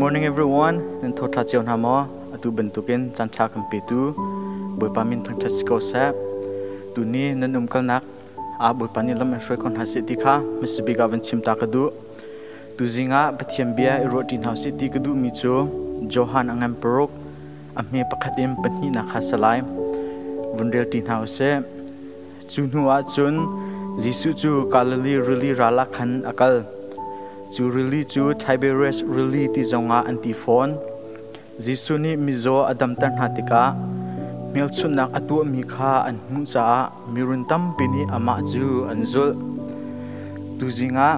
Morning everyone. Nen tho tha chion hamo atu bentukin chan tha kampi tu boi pamin thang thasiko sap tu ni nan um kal nak a boi pani lam shoi kon hasi ti kha mis bi ga ban chim ta ka du tu zinga pathiam bia ro tin house ti ka du mi cho johan angam prok a me pakhatim pani na kha salai vundel tin house chunua chun jisu chu kalali really rala khan akal chu rili chu, tiberius rili ti zonga anti phone jisu ni mizo adam tan hatika mel chunak atu mi kha an hu cha, mirun tam pini ama chu anzul, tuzinga,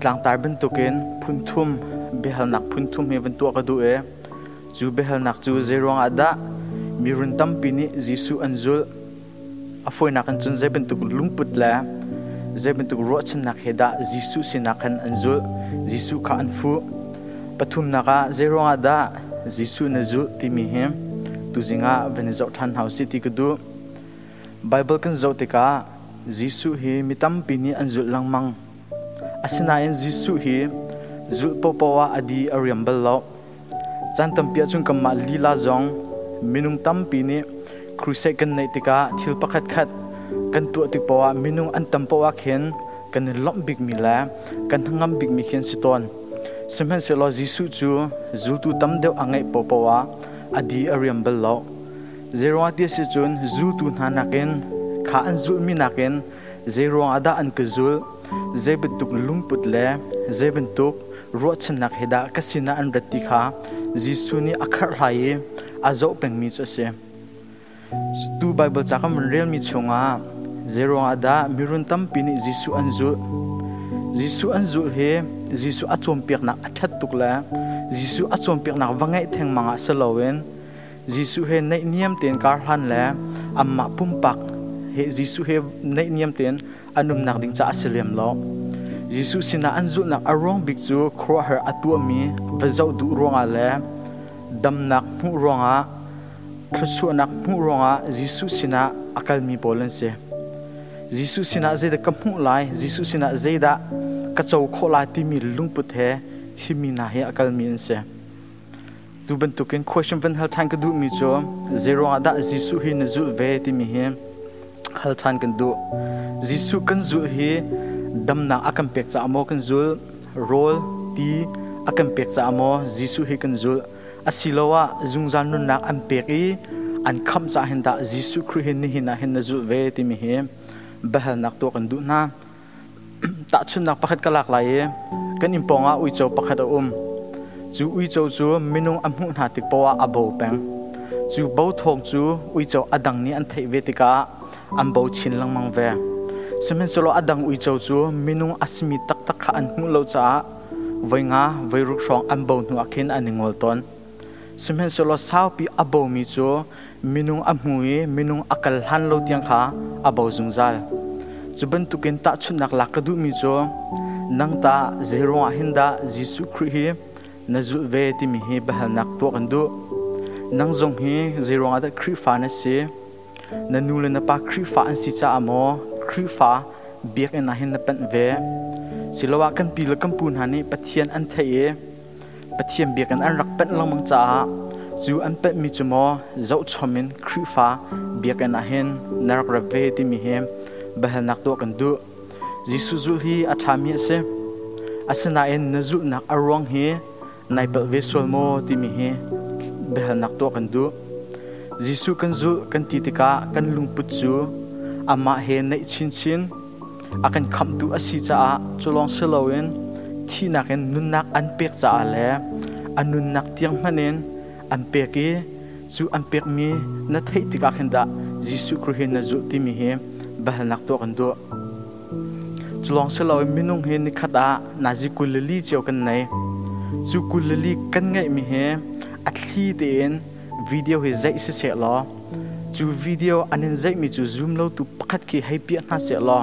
tlang tar ben token, phunthum behal nak phunthum he ben to ka du e chu behal nak chu zerong ada, mirun tam pini jisu anzul afoi nak an chun zeben tu lungput la zeben tuk ro chen nak heda jisu sinakan anzul jisu kha anfu. Pathum naka zero ada jisu nazu timi hem. Tu zinga venizau than house ti kudu bible kan zo tika jisu hi mitam pini anzul langmang asina en jisu hi zul popawa adi ariambal lo chan tampia chung kamma lila zong minung tam pini crusade kan nei tika thil pakhat khat kan tu ti pawa, minung an tam pawa khen, kan lom big mi la, kan ngam big mi khen siton semen se lo jisu chu zu tu tam deu angai po pawa, adi ariam bel lo. Zero ati se chun zu tu na ken, kha an zu mi naken zero ada an ka zul bentuk lumput lungput le zeben tuk ro chen nak heda kasina an rati kha. Jisu ni akhar lai azo peng mi chase tu bible chakam real mi chunga zero ada, mirun tam pini jisu anzu. Jisu anzu he jisu achom pek na athat tukla jisu achom pek na wangai theng manga salowen jisu he nei niam ten kar han la. Amma pumpak he jisu he nei niam ten anum nak ding cha aselem lo. Jisu sina anzu na arong big chu khro her atu mi vazau du ronga le dam nak mu ronga thsu nak mu ronga jisu sina akal mi bolen se jisu sina zeda kamu lai jisu sina zeda kachau khola ti mi lung lungput he na he akal mi se tu ban tukin question van hal than ka du mi cho zero ada jisu hi na zul ve ti mi he hal than kan du jisu kan zul hi dam na akam pek cha amo kan zul rol ti akam pek cha amo jisu hi kan zul asilowa zungzan nun nak am peki an kham cha hin da jisu khri hin ni hin na hin na zu ve ti mi he bahal nak to kan du na ta chun nak pakhat kalak lai kan imponga ui chau pakhat um chu ui chau chu minung amhu na tik pawa abo peng chu bo thong chu ui chau adang ni an thei vetika am bo chin lang mang ve semen solo adang ui chau chu minung asmi tak tak kha an hu lo cha voinga voiruk rong am bo nu akhin aningol ton semen solo sao pi abo mi chu minung amui minung akal han lo tiang kha abo zungzal chuban tukin ta chun nak lakadu mi zo. Nang ta zero a hinda jisu khri hi na zu ve ti mi hi bahal nak to kan du. Nang zong hi zero a da khri fa na se. Na nu le na pa khri fa an si cha amo khri fa, biak en na hin na pen ve. Silawa kan pi la kan pun hani pathian an thai pathian biak an an rak pen lang mang cha chu an pet mi chumo zo chomin khri fa, biak en na hin narak ra ve ti mi hem bahal nak to kan du. Jisu zul hi athami se. Asana en nazul nak arong he, nai pel ve sol mo ti mi he bahal nak to kan du. Jisu kan zu, kan ti titika kan lung put chu ama he nei chin chin akan kham tu asi cha chulong selawin thi nak en nun nak an pek cha ale anun nak tiang manen an peki chu an pek mi, na thei tika khenda jisu kru na zu ti mi he ba hanak to kan do chulong se lo mi minung he ni khata na ji kulali cheu kan nei. Chu kulali kan ngai mi he athli den video he zai se se lo. Chu video anin zai mi chu zoom lo tu pakhat ki hai pi na se lo.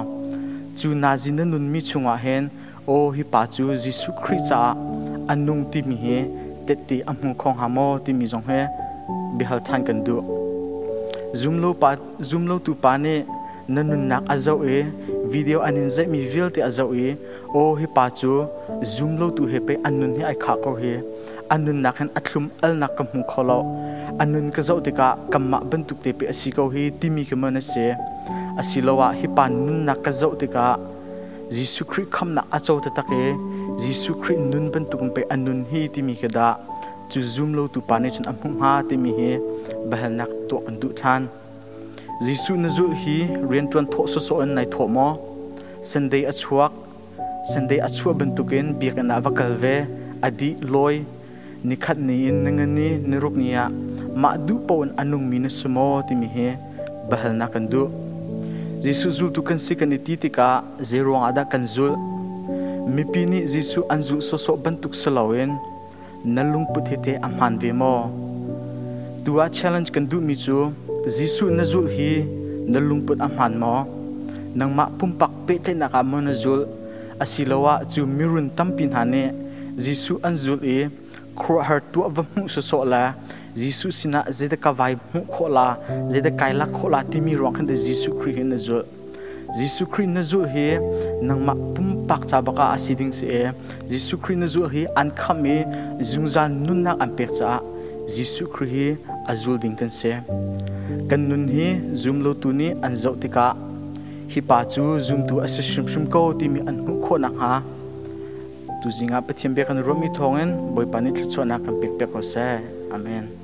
Chu na ji na nun mi chunga hen, o hi pa chu jisu khri cha anung ti mi he te ti amu khong ha mo ti mi jong he bihal than kan du zoom lo pa, zoom lo tu pa ne nanun nak azau e video anin zai mi vil te azau e o hi pa chu zoom lo tu he pe anun hi ai kha ko he anun nak hen atlum al nak kam mu kholo anun ka zo te ka kam ma ban tuk te pe asi ko hi timi ka mana se asilowa hi pan nun nak ka zo te ka. Jisu khri kham na acho ta ta ke jisu khri nun ban tuk pe anun hi timi ka da chu zoom lo tu pa ne chen amhum ha timi he bahal nak to an du than. Jisu na zu hi rian tuan tho so so an nai tho mo. Sunday achuak sunday achua ban tukin biak na vakal ve. Adi loi. Nikhat ni in nangani niruk niya ma du pon anung mina sumo ti mi he bahal na kan du. Jisu zul tu kan si kan iti tika zero ada kan zul mi pini jisu anzu so so bantuk salawen nalung put hite amhan ve mo tua challenge kan du mi chu jisu na zul hi, nalung put amhan mo. Nang ma pumpak pe te na ka mo na zul asilawa chu mirun tampin hane jisu anzul e khro har tu va mu so so la jisu sina zeda ka vai mu kho la zeda kaila kho la ti khan de jisu khri hin zo jisu khri na zul he nang ma pum tak cha baka asiding se e. Jisu khri na zo he an khame zungza nun nak an pek cha jisu khri hi azul ding kan se. Kan nun hi zum lo tu ni an zo tika hi pa chu zum tu ase shum shum ko ti mi an hu kho na ha. Tu zinga pathiam be kan romi thongen, boi pani thlu chona kan pek pek ko se. Amen.